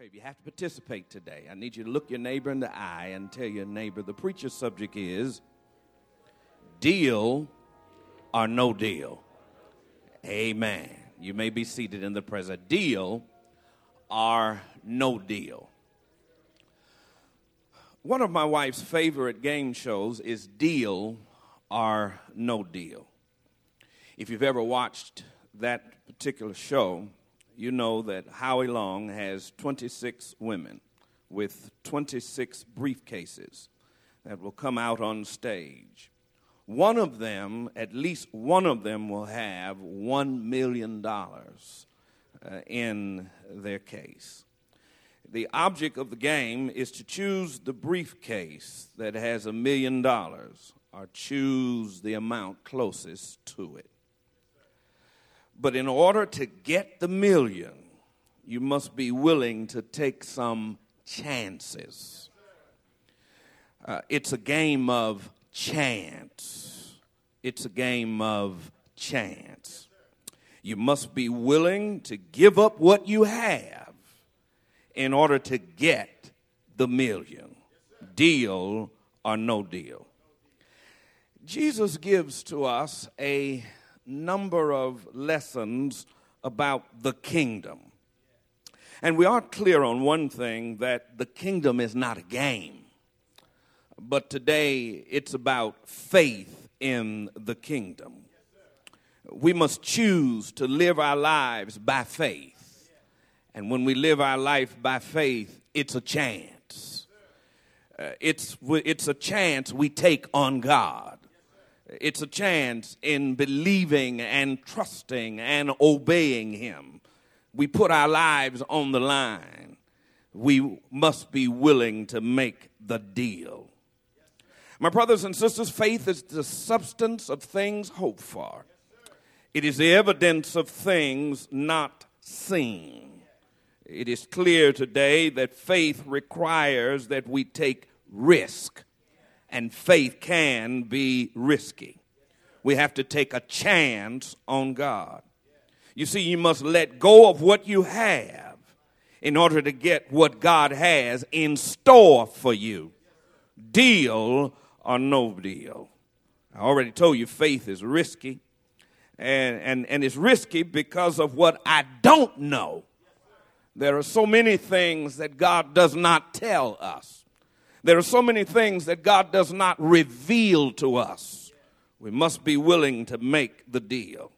favor. You have to participate today. I need you to look your neighbor in the eye and tell your neighbor the preacher's subject is deal or no deal. Amen. You may be seated in the present. Deal or no deal. One of my wife's favorite game shows is Deal or No Deal. If you've ever watched that particular show, you know that Howie Long has 26 women with 26 briefcases that will come out on stage. One of them, at least one of them, will have $1 million uh, in their case. The object of the game is to choose the briefcase that has a million dollars or choose the amount closest to it. But in order to get the million, you must be willing to take some chances. Uh, it's a game of chance. It's a game of chance. You must be willing to give up what you have in order to get the million. Deal or no deal. Jesus gives to us a number of lessons about the kingdom. And we are clear on one thing that the kingdom is not a game. But today it's about faith in the kingdom. We must choose to live our lives by faith. And when we live our life by faith, it's a chance. Uh, it's, it's a chance we take on God. It's a chance in believing and trusting and obeying Him. We put our lives on the line. We must be willing to make the deal. My brothers and sisters, faith is the substance of things hoped for, it is the evidence of things not seen. It is clear today that faith requires that we take risk and faith can be risky. We have to take a chance on God. You see, you must let go of what you have in order to get what God has in store for you. Deal or no deal. I already told you faith is risky. And, and, and it's risky because of what I don't know. There are so many things that God does not tell us. There are so many things that God does not reveal to us. We must be willing to make the deal.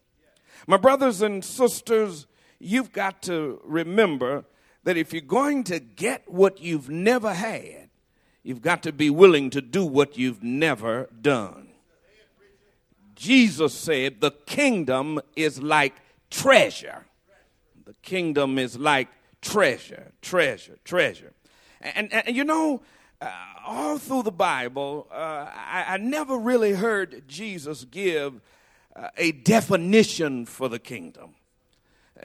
My brothers and sisters, you've got to remember that if you're going to get what you've never had, you've got to be willing to do what you've never done. Jesus said, The kingdom is like treasure. The kingdom is like treasure, treasure, treasure. And, and, and you know, uh, all through the Bible, uh, I, I, never really heard Jesus give uh, a definition for the kingdom.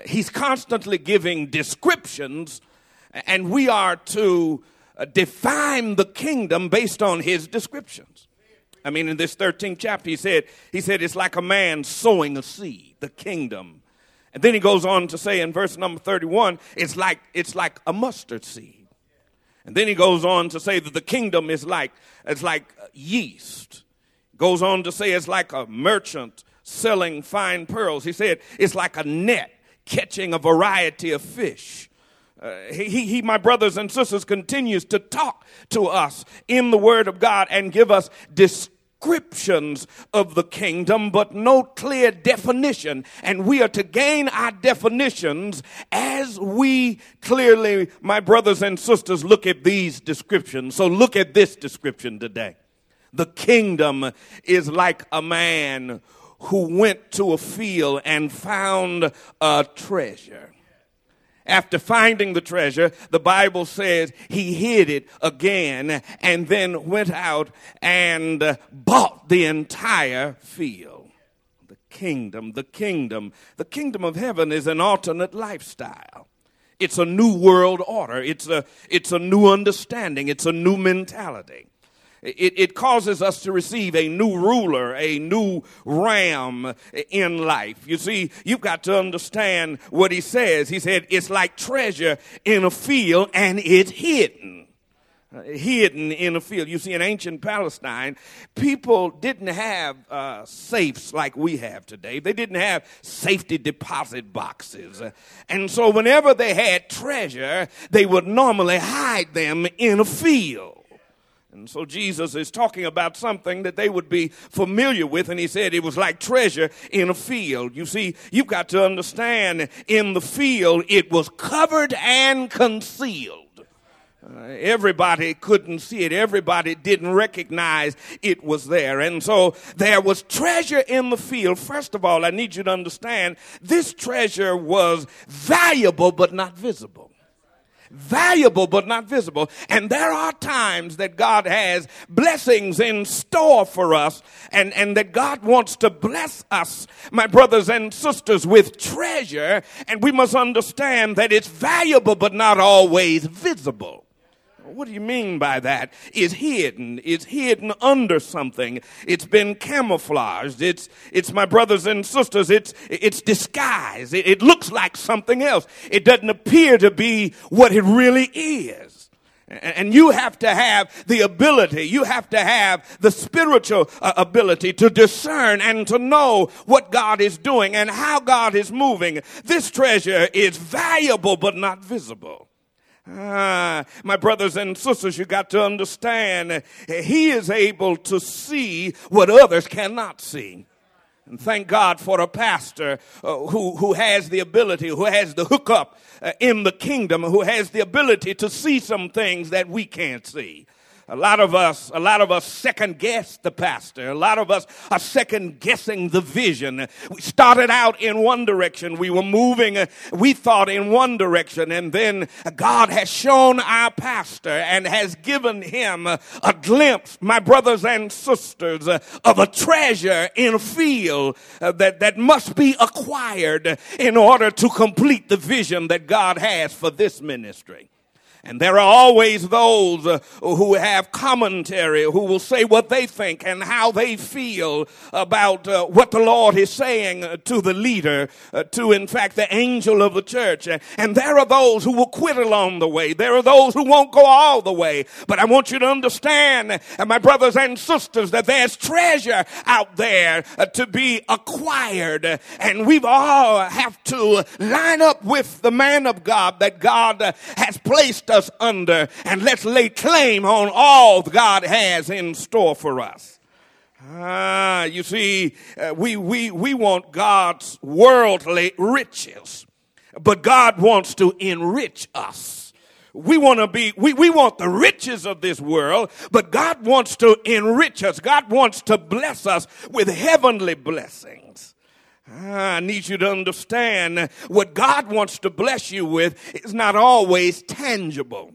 He's constantly giving descriptions, and we are to uh, define the kingdom based on his descriptions. I mean, in this 13th chapter, he said, he said it's like a man sowing a seed, the kingdom. And then he goes on to say in verse number 31, it's like, it's like a mustard seed. And then he goes on to say that the kingdom is like, it's like yeast. Goes on to say it's like a merchant selling fine pearls. He said it's like a net catching a variety of fish. Uh, he, he, my brothers and sisters, continues to talk to us in the Word of God and give us distinct descriptions of the kingdom, but no clear definition. And we are to gain our definitions as we clearly, my brothers and sisters, look at these descriptions. So look at this description today. The kingdom is like a man who went to a field and found a treasure. After finding the treasure, the Bible says he hid it again and then went out and bought the entire field. The kingdom, the kingdom, the kingdom of heaven is an alternate lifestyle. It's a new world order. It's a, it's a new understanding. It's a new mentality. It, it, causes us to receive a new ruler, a new ram in life. You see, you've got to understand what he says. He said, it's like treasure in a field and it's hidden. Hidden in a field. You see, in ancient Palestine, people didn't have uh, safes like we have today. They didn't have safety deposit boxes. And so, whenever they had treasure, they would normally hide them in a field. And so Jesus is talking about something that they would be familiar with, and he said it was like treasure in a field. You see, you've got to understand in the field it was covered and concealed. Uh, everybody couldn't see it. Everybody didn't recognize it was there. And so there was treasure in the field. First of all, I need you to understand this treasure was valuable but not visible valuable but not visible. And there are times that God has blessings in store for us and, and that God wants to bless us, my brothers and sisters, with treasure. And we must understand that it's valuable but not always visible. What do you mean by that? It's hidden. It's hidden under something. It's been camouflaged. It's, it's my brothers and sisters, it's, it's disguised. It, it looks like something else. It doesn't appear to be what it really is. And you have to have the ability, you have to have the spiritual uh, ability to discern and to know what God is doing and how God is moving. This treasure is valuable but not visible. Ah, my brothers and sisters, you got to understand, he is able to see what others cannot see. And thank God for a pastor uh, who, who has the ability, who has the hookup uh, in the kingdom, who has the ability to see some things that we can't see. A lot of us, a lot of us second guess the pastor. A lot of us are second guessing the vision. We started out in one direction. We were moving, uh, we thought in one direction, and then God has shown our pastor and has given him a glimpse, my brothers and sisters, uh, of a treasure in a field uh, that, that must be acquired in order to complete the vision that God has for this ministry. And there are always those uh, who have commentary, who will say what they think and how they feel about uh, what the Lord is saying uh, to the leader, to in fact the angel of the church. And there are those who will quit along the way. There are those who won't go all the way. But I want you to understand, my brothers and sisters, that there's treasure out there to be acquired. And we've all have to line up with the man of God that God has placed us under and let's lay claim on all God has in store for us. Ah, you see, uh, we, we, we want God's worldly riches, but God wants to enrich us. We want to be, we, we want the riches of this world, but God wants to enrich us. God wants to bless us with heavenly blessings. Ah, I need you to understand what God wants to bless you with is not always tangible.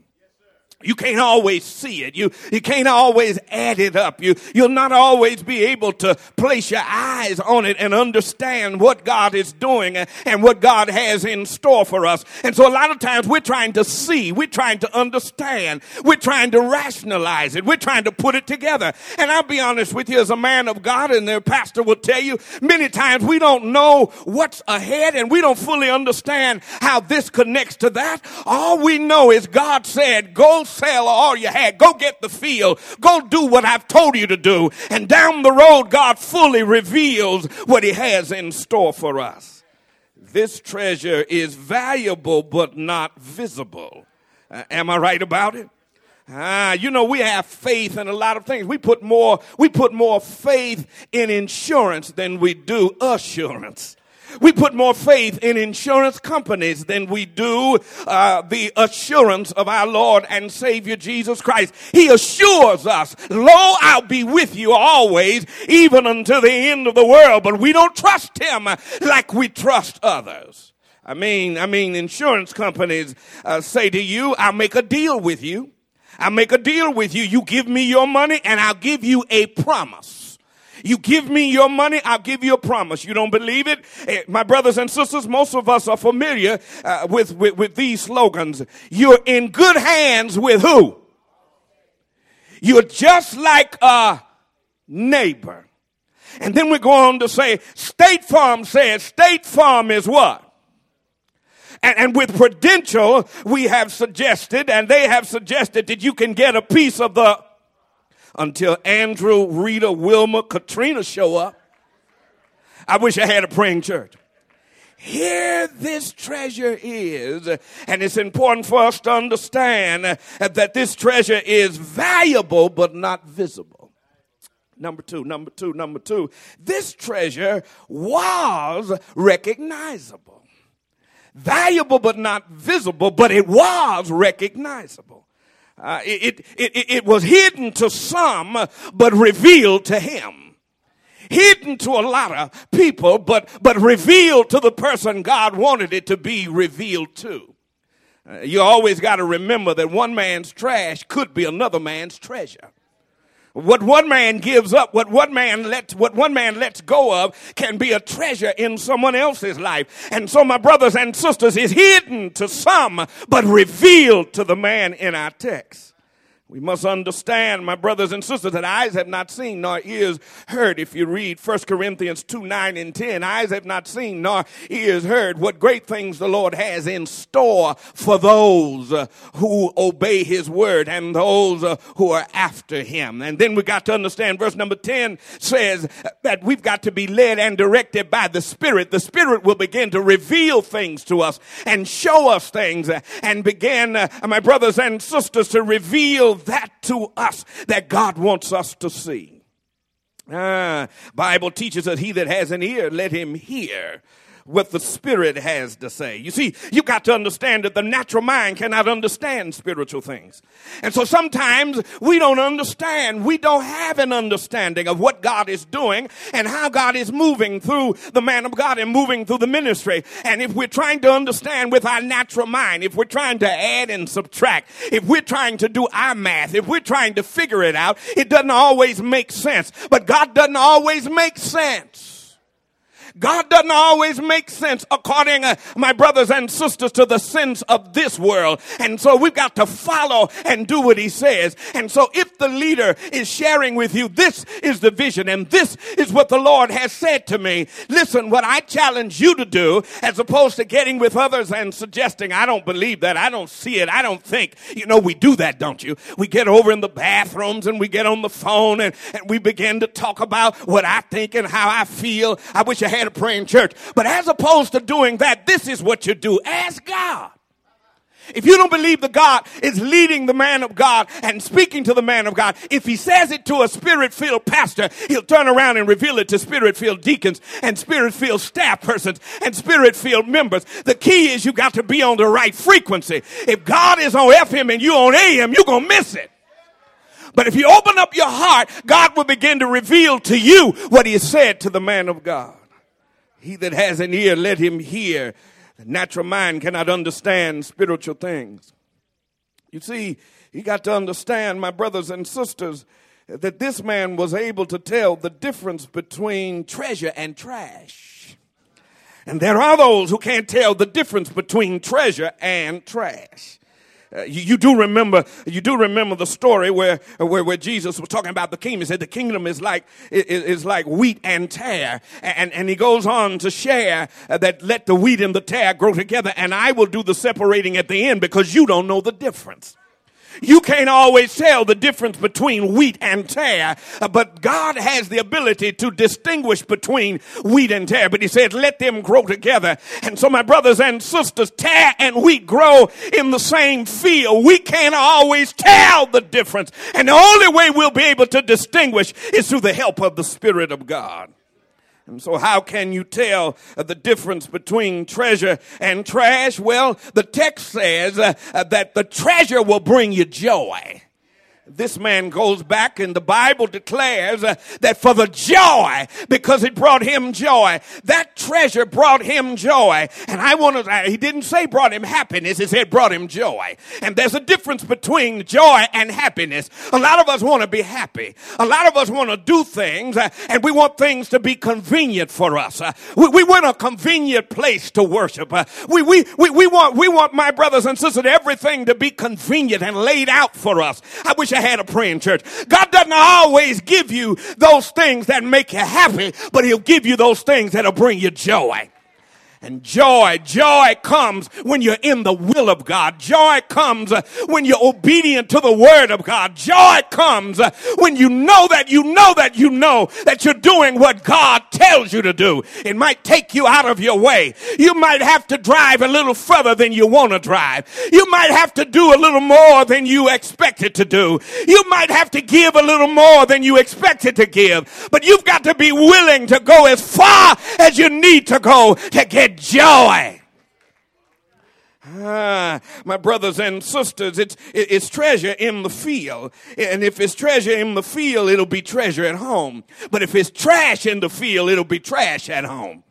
You can't always see it. You, you can't always add it up. You, you'll not always be able to place your eyes on it and understand what God is doing and what God has in store for us. And so a lot of times we're trying to see, we're trying to understand, we're trying to rationalize it, we're trying to put it together. And I'll be honest with you, as a man of God, and their pastor will tell you, many times we don't know what's ahead and we don't fully understand how this connects to that. All we know is God said, go sell all you had. Go get the field. Go do what I've told you to do. And down the road, God fully reveals what He has in store for us. This treasure is valuable but not visible. Uh, am I right about it? Ah, you know, we have faith in a lot of things. We put more, we put more faith in insurance than we do assurance. We put more faith in insurance companies than we do uh, the assurance of our Lord and Savior Jesus Christ. He assures us, Lo, I'll be with you always, even until the end of the world. But we don't trust Him like we trust others. I mean, I mean, insurance companies uh, say to you, I'll make a deal with you. I'll make a deal with you. You give me your money and I'll give you a promise. You give me your money, I'll give you a promise. You don't believe it? Eh, my brothers and sisters, most of us are familiar uh, with, with, with these slogans. You're in good hands with who? You're just like a neighbor. And then we go on to say, State Farm says, State Farm is what? And, and, with Prudential, we have suggested, and they have suggested that you can get a piece of the until Andrew, Rita, Wilma, Katrina show up. I wish I had a praying church. Here this treasure is, and it's important for us to understand that this treasure is valuable but not visible. Number two, number two, number two. This treasure was recognizable. Valuable but not visible, but it was recognizable. Uh, it, it, it, it was hidden to some, but revealed to him hidden to a lot of people, but, but revealed to the person God wanted it to be revealed to. Uh, you always got to remember that one man's trash could be another man's treasure. What one man gives up, what one man lets, what one man lets go of can be a treasure in someone else's life. And so my brothers and sisters is hidden to some, but revealed to the man in our text. We must understand, my brothers and sisters, that eyes have not seen nor ears heard. If you read 1 Corinthians 2 9 and 10, eyes have not seen nor ears heard what great things the Lord has in store for those uh, who obey his word and those uh, who are after him. And then we got to understand verse number 10 says that we've got to be led and directed by the Spirit. The Spirit will begin to reveal things to us and show us things and begin, uh, my brothers and sisters, to reveal that to us that God wants us to see. Ah, Bible teaches that he that has an ear, let him hear what the Spirit has to say. You see, you got to understand that the natural mind cannot understand spiritual things. And so sometimes we don't understand. We don't have an understanding of what God is doing and how God is moving through the man of God and moving through the ministry. And if we're trying to understand with our natural mind, if we're trying to add and subtract, if we're trying to do our math, if we're trying to figure it out, it doesn't always make sense. But God doesn't always make sense. God doesn't always make sense according, uh, my brothers and sisters, to the sins of this world. And so we've got to follow and do what he says. And so if the leader is sharing with you, this is the vision and this is what the Lord has said to me. Listen, what I challenge you to do, as opposed to getting with others and suggesting, I don't believe that, I don't see it, I don't think. You know, we do that, don't you? We get over in the bathrooms and we get on the phone and, and we begin to talk about what I think and how I feel. I wish I had a praying church. But as opposed to doing that, this is what you do. Ask God. If you don't believe the God is leading the man of God and speaking to the man of God, if he says it to a spirit filled pastor, he'll turn around and reveal it to spirit filled deacons and spirit filled staff persons and spirit filled members. The key is you got to be on the right frequency. If God is on FM and you on AM, you're going to miss it. But if you open up your heart, God will begin to reveal to you what he said to the man of God. He that has an ear, let him hear. The natural mind cannot understand spiritual things. You see, you got to understand, my brothers and sisters, that this man was able to tell the difference between treasure and trash. And there are those who can't tell the difference between treasure and trash. Uh, you, you, do remember, you do remember the story where, where, where Jesus was talking about the kingdom. He said the kingdom is like, is, is like wheat and tare. And, and he goes on to share uh, that let the wheat and the tare grow together and I will do the separating at the end because you don't know the difference. You can't always tell the difference between wheat and tare, uh, but God has the ability to distinguish between wheat and tare. But He said, let them grow together. And so, my brothers and sisters, tare and wheat grow in the same field. We can't always tell the difference. And the only way we'll be able to distinguish is through the help of the Spirit of God. And so, how can you tell the difference between treasure and trash? Well, the text says uh, that the treasure will bring you joy this man goes back and the Bible declares uh, that for the joy, because it brought him joy, that treasure brought him joy. And I want to, he didn't say brought him happiness, he said brought him joy. And there's a difference between joy and happiness. A lot of us want to be happy. A lot of us want to do things uh, and we want things to be convenient for us. Uh, we, we, want a convenient place to worship. We, we, we, we want, we want my brothers and sisters, everything to be convenient and laid out for us. I wish wish I had a praying church. God doesn't always give you those things that make you happy, but He'll give you those things that'll bring you joy. And joy, joy comes when you're in the will of God. Joy comes uh, when you're obedient to the word of God. Joy comes uh, when you know that you know that you know that you're doing what God tells you to do. It might take you out of your way. You might have to drive a little further than you want to drive. You might have to do a little more than you expected to do. You might have to give a little more than you expected to give. But you've got to be willing to go as far as you need to go to get joy. Ah, my brothers and sisters, it's, it's treasure in the field. And if it's treasure in the field, it'll be treasure at home. But if it's trash in the field, it'll be trash at home.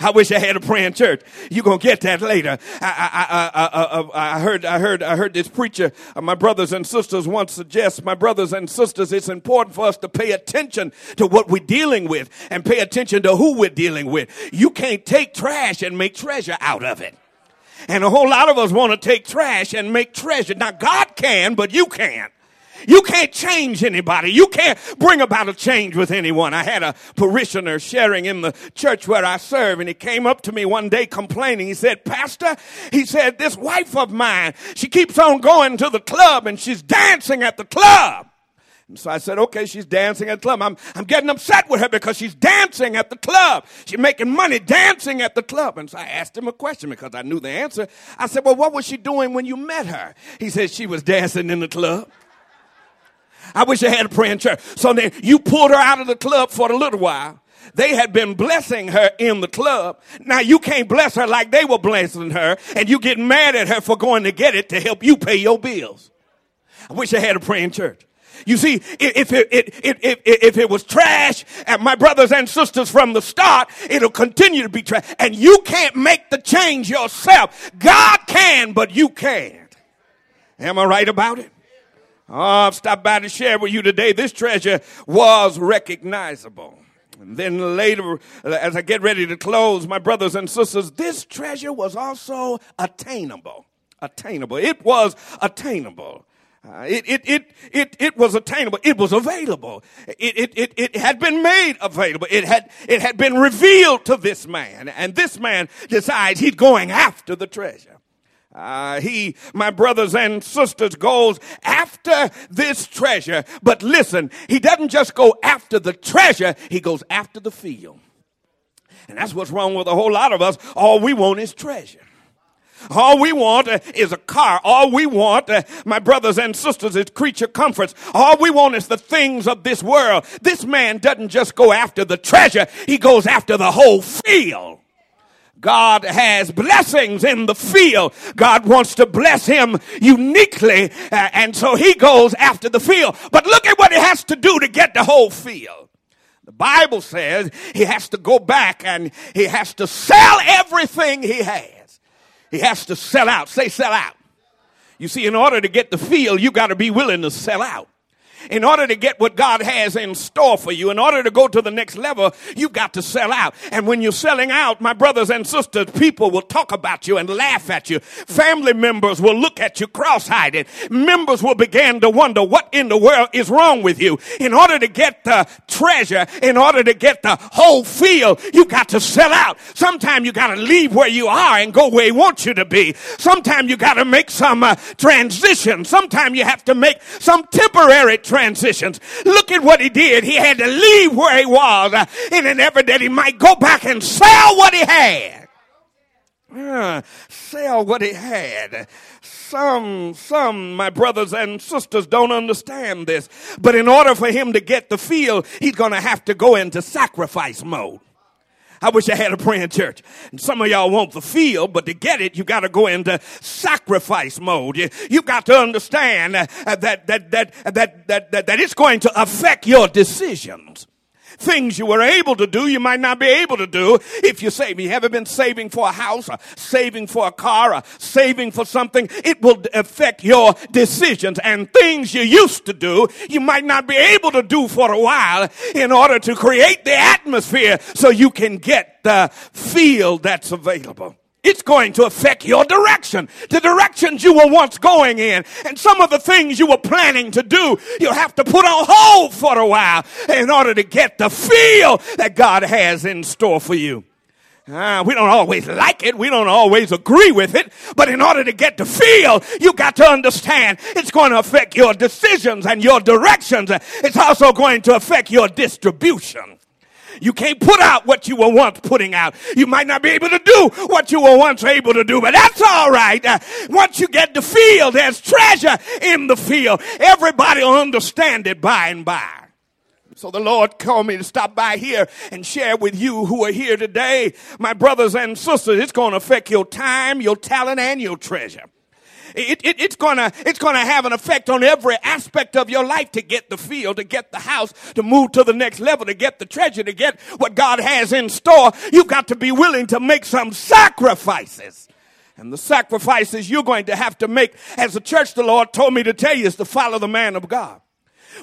I wish I had a praying church. You're gonna get that later. I, I, I, uh, uh, uh, I, heard, I heard, I heard this preacher. Uh, my brothers and sisters once suggest, my brothers and sisters, it's important for us to pay attention to what we're dealing with and pay attention to who we're dealing with. You can't take trash and make treasure out of it. And a whole lot of us want to take trash and make treasure. Now God can, but you can't. You can't change anybody. You can't bring about a change with anyone. I had a parishioner sharing in the church where I serve, and he came up to me one day complaining. He said, Pastor, he said, this wife of mine, she keeps on going to the club and she's dancing at the club. And so I said, okay, she's dancing at the club. I'm, I'm getting upset with her because she's dancing at the club. She's making money dancing at the club. And so I asked him a question because I knew the answer. I said, well, what was she doing when you met her? He said, she was dancing in the club. I wish I had a praying church. So then you pulled her out of the club for a little while. They had been blessing her in the club. Now you can't bless her like they were blessing her, and you get mad at her for going to get it to help you pay your bills. I wish I had a praying church. You see, if it, it, it, if, it was trash, my brothers and sisters from the start, it'll continue to be trash. And you can't make the change yourself. God can, but you can't. Am I right about it? Oh, I've stopped by to share with you today. This treasure was recognizable. And then later, as I get ready to close, my brothers and sisters, this treasure was also attainable. Attainable. It was attainable. Uh, it, it, it, it, it was attainable. It was available. It, it, it, it had been made available. It had, it had been revealed to this man. And this man decides he's going after the treasure. Uh, he, my brothers and sisters, goes after this treasure. But listen, he doesn't just go after the treasure, he goes after the field. And that's what's wrong with a whole lot of us. All we want is treasure. All we want uh, is a car. All we want, uh, my brothers and sisters, is creature comforts. All we want is the things of this world. This man doesn't just go after the treasure, he goes after the whole field. God has blessings in the field. God wants to bless him uniquely, uh, and so he goes after the field. But look at what he has to do to get the whole field. The Bible says he has to go back and he has to sell everything he has. He has to sell out. Say, sell out. You see, in order to get the field, you got to be willing to sell out in order to get what God has in store for you, in order to go to the next level, you've got to sell out. And when you're selling out, my brothers and sisters, people will talk about you and laugh at you. Family members will look at you cross-eyed. And Members will begin to wonder what in the world is wrong with you. In order to get the treasure, in order to get the whole field, you've got to sell out. Sometimes you got to leave where you are and go where he wants you to be. Sometimes you got to make some uh, transition. Sometimes you have to make some temporary transition transitions. Look at what he did. He had to leave where he was uh, in an effort that he might go back and sell what he had. Uh, sell what he had. Some, some, my brothers and sisters don't understand this. But in order for him to get the field, he's going to have to go into sacrifice mode. I wish I had a praying church. And some of y'all want the field, but to get it, you got to go into sacrifice mode. You, you got to understand that, that, that, that, that, that, that, that it's going to affect your decisions. Things you were able to do, you might not be able to do if you save. You ever been saving for a house or saving for a car or saving for something? It will affect your decisions and things you used to do, you might not be able to do for a while in order to create the atmosphere so you can get the field that's available. It's going to affect your direction, the directions you were once going in, and some of the things you were planning to do, you'll have to put on hold for a while in order to get the feel that God has in store for you. Uh, we don't always like it. We don't always agree with it. But in order to get the feel, you got to understand it's going to affect your decisions and your directions. It's also going to affect your distribution. You can't put out what you were once putting out. You might not be able to do what you were once able to do, but that's all right. Uh, once you get the field, there's treasure in the field. Everybody will understand it by and by. So the Lord called me to stop by here and share with you who are here today, my brothers and sisters. It's going to affect your time, your talent, and your treasure. It, it, it's gonna, it's gonna have an effect on every aspect of your life to get the field, to get the house, to move to the next level, to get the treasure, to get what God has in store. You've got to be willing to make some sacrifices. And the sacrifices you're going to have to make as a church, the Lord told me to tell you is to follow the man of God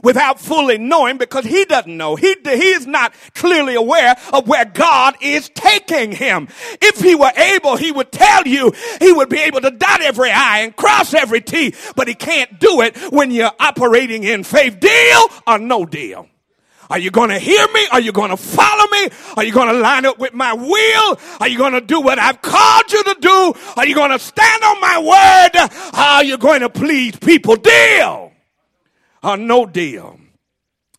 without fully knowing because he doesn't know. He, he is not clearly aware of where God is taking him. If he were able, he would tell you he would be able to dot every I and cross every T, but he can't do it when you're operating in faith. Deal or no deal? Are you going to hear me? Are you going to follow me? Are you going to line up with my will? Are you going to do what I've called you to do? Are you going to stand on my word? Are you going to please people? Deal or no deal?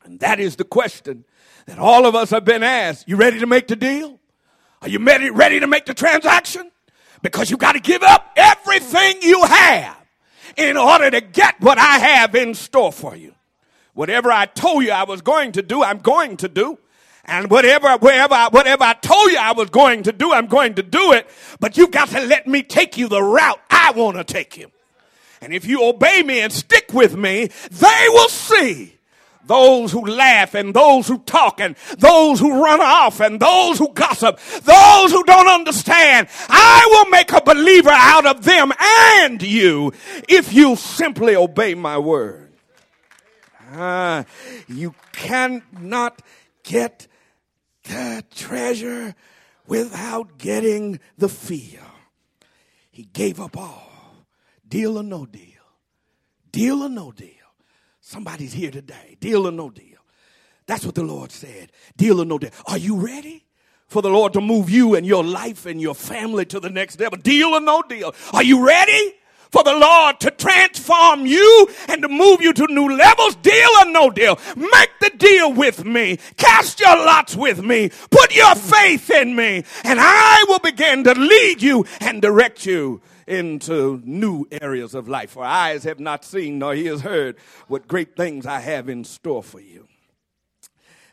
And that is the question that all of us have been asked. You ready to make the deal? Are you ready, to make the transaction? Because you got to give up everything you have in order to get what I have in store for you. Whatever I told you I was going to do, I'm going to do. And whatever, wherever, I, whatever I told you I was going to do, I'm going to do it. But you've got to let me take you the route I want to take you. And if you obey me and stick with me, they will see those who laugh and those who talk and those who run off and those who gossip, those who don't understand. I will make a believer out of them and you if you simply obey my word. Uh, you cannot get the treasure without getting the fear. He gave up all Deal or no deal. Deal or no deal. Somebody's here today. Deal or no deal. That's what the Lord said. Deal or no deal. Are you ready? For the Lord to move you and your life and your family to the next level. Deal or no deal. Are you ready? for the Lord to transform you and to move you to new levels. Deal or no deal. Make the deal with me. Cast your lots with me. Put your faith in me and I will begin to lead you and direct you into new areas of life. For eyes have not seen nor ears heard what great things I have in store for you.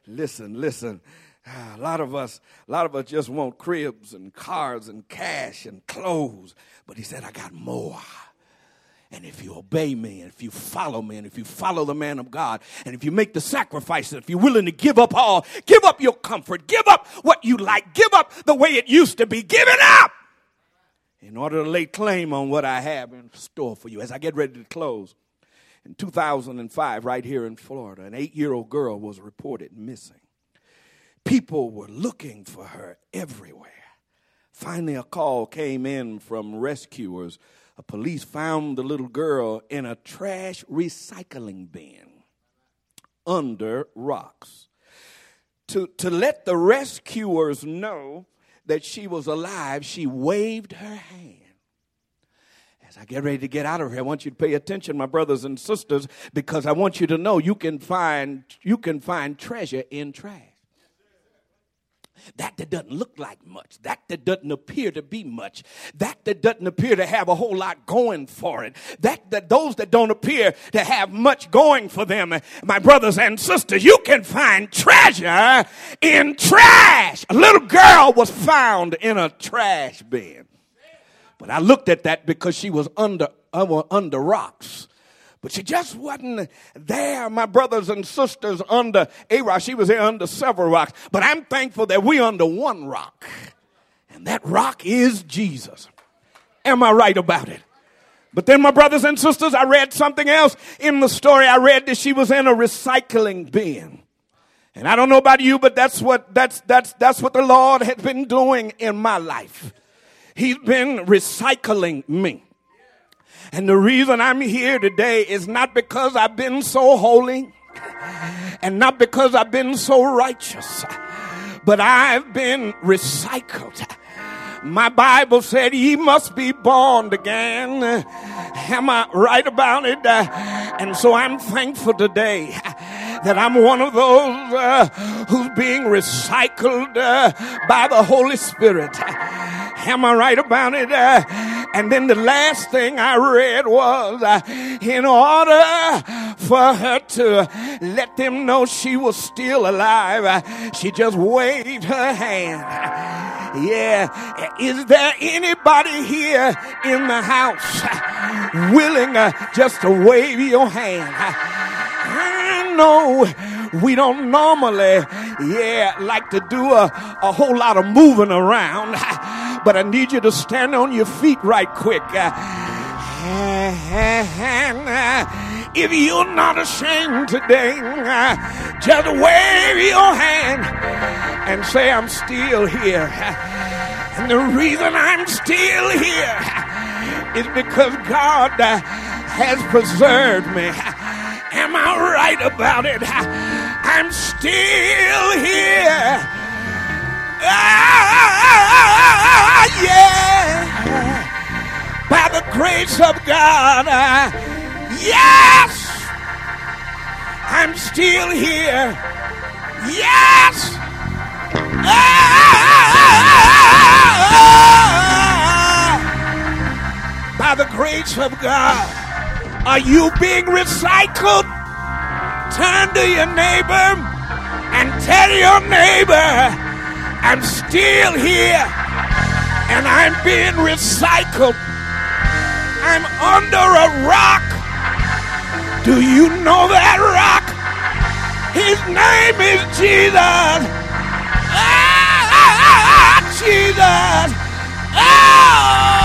Listen, listen. Ah, a lot of us, a lot of us just want cribs and cars and cash and clothes. But he said, I got more. And if you obey me, and if you follow me, and if you follow the man of God, and if you make the sacrifices, if you're willing to give up all, give up your comfort, give up what you like, give up the way it used to be, give it up in order to lay claim on what I have in store for you. As I get ready to close, in 2005, right here in Florida, an eight year old girl was reported missing. People were looking for her everywhere. Finally, a call came in from rescuers. A police found the little girl in a trash recycling bin under rocks. To, to let the rescuers know that she was alive, she waved her hand. As I get ready to get out of here, I want you to pay attention, my brothers and sisters, because I want you to know you can find you can find treasure in trash. That that doesn't look like much. That that doesn't appear to be much. That that doesn't appear to have a whole lot going for it. That that those that don't appear to have much going for them, my brothers and sisters, you can find treasure in trash. A little girl was found in a trash bin. But I looked at that because she was under uh, under rocks. But she just wasn't there, my brothers and sisters, under a rock. She was there under several rocks. But I'm thankful that we under one rock. And that rock is Jesus. Am I right about it? But then, my brothers and sisters, I read something else in the story. I read that she was in a recycling bin. And I don't know about you, but that's what that's that's that's what the Lord has been doing in my life. He's been recycling me. And the reason I'm here today is not because I've been so holy and not because I've been so righteous, but I've been recycled. My Bible said ye must be born again. Am I right about it? And so I'm thankful today that I'm one of those uh, who's being recycled uh, by the Holy Spirit. Am I right about it? Uh, and then the last thing I read was uh, in order for her to let them know she was still alive, uh, she just waved her hand. Yeah. Is there anybody here in the house willing uh, just to wave your hand? I know we don't normally, yeah, like to do a, a whole lot of moving around but I need you to stand on your feet right quick. Uh, if you're not ashamed today, uh, just wave your hand and say, I'm still here. And the reason I'm still here is because God uh, has preserved me. Am I right about it? I'm still here. Ah, yeah. By the grace of God. Uh, yes. I'm still here. Yes. Ah, by the grace of God. Are you being recycled? Turn to your neighbor and tell your neighbor I'm still here and I'm being recycled. I'm under a rock. Do you know that rock? His name is Jesus. Ah, ah, ah, ah Jesus. Oh!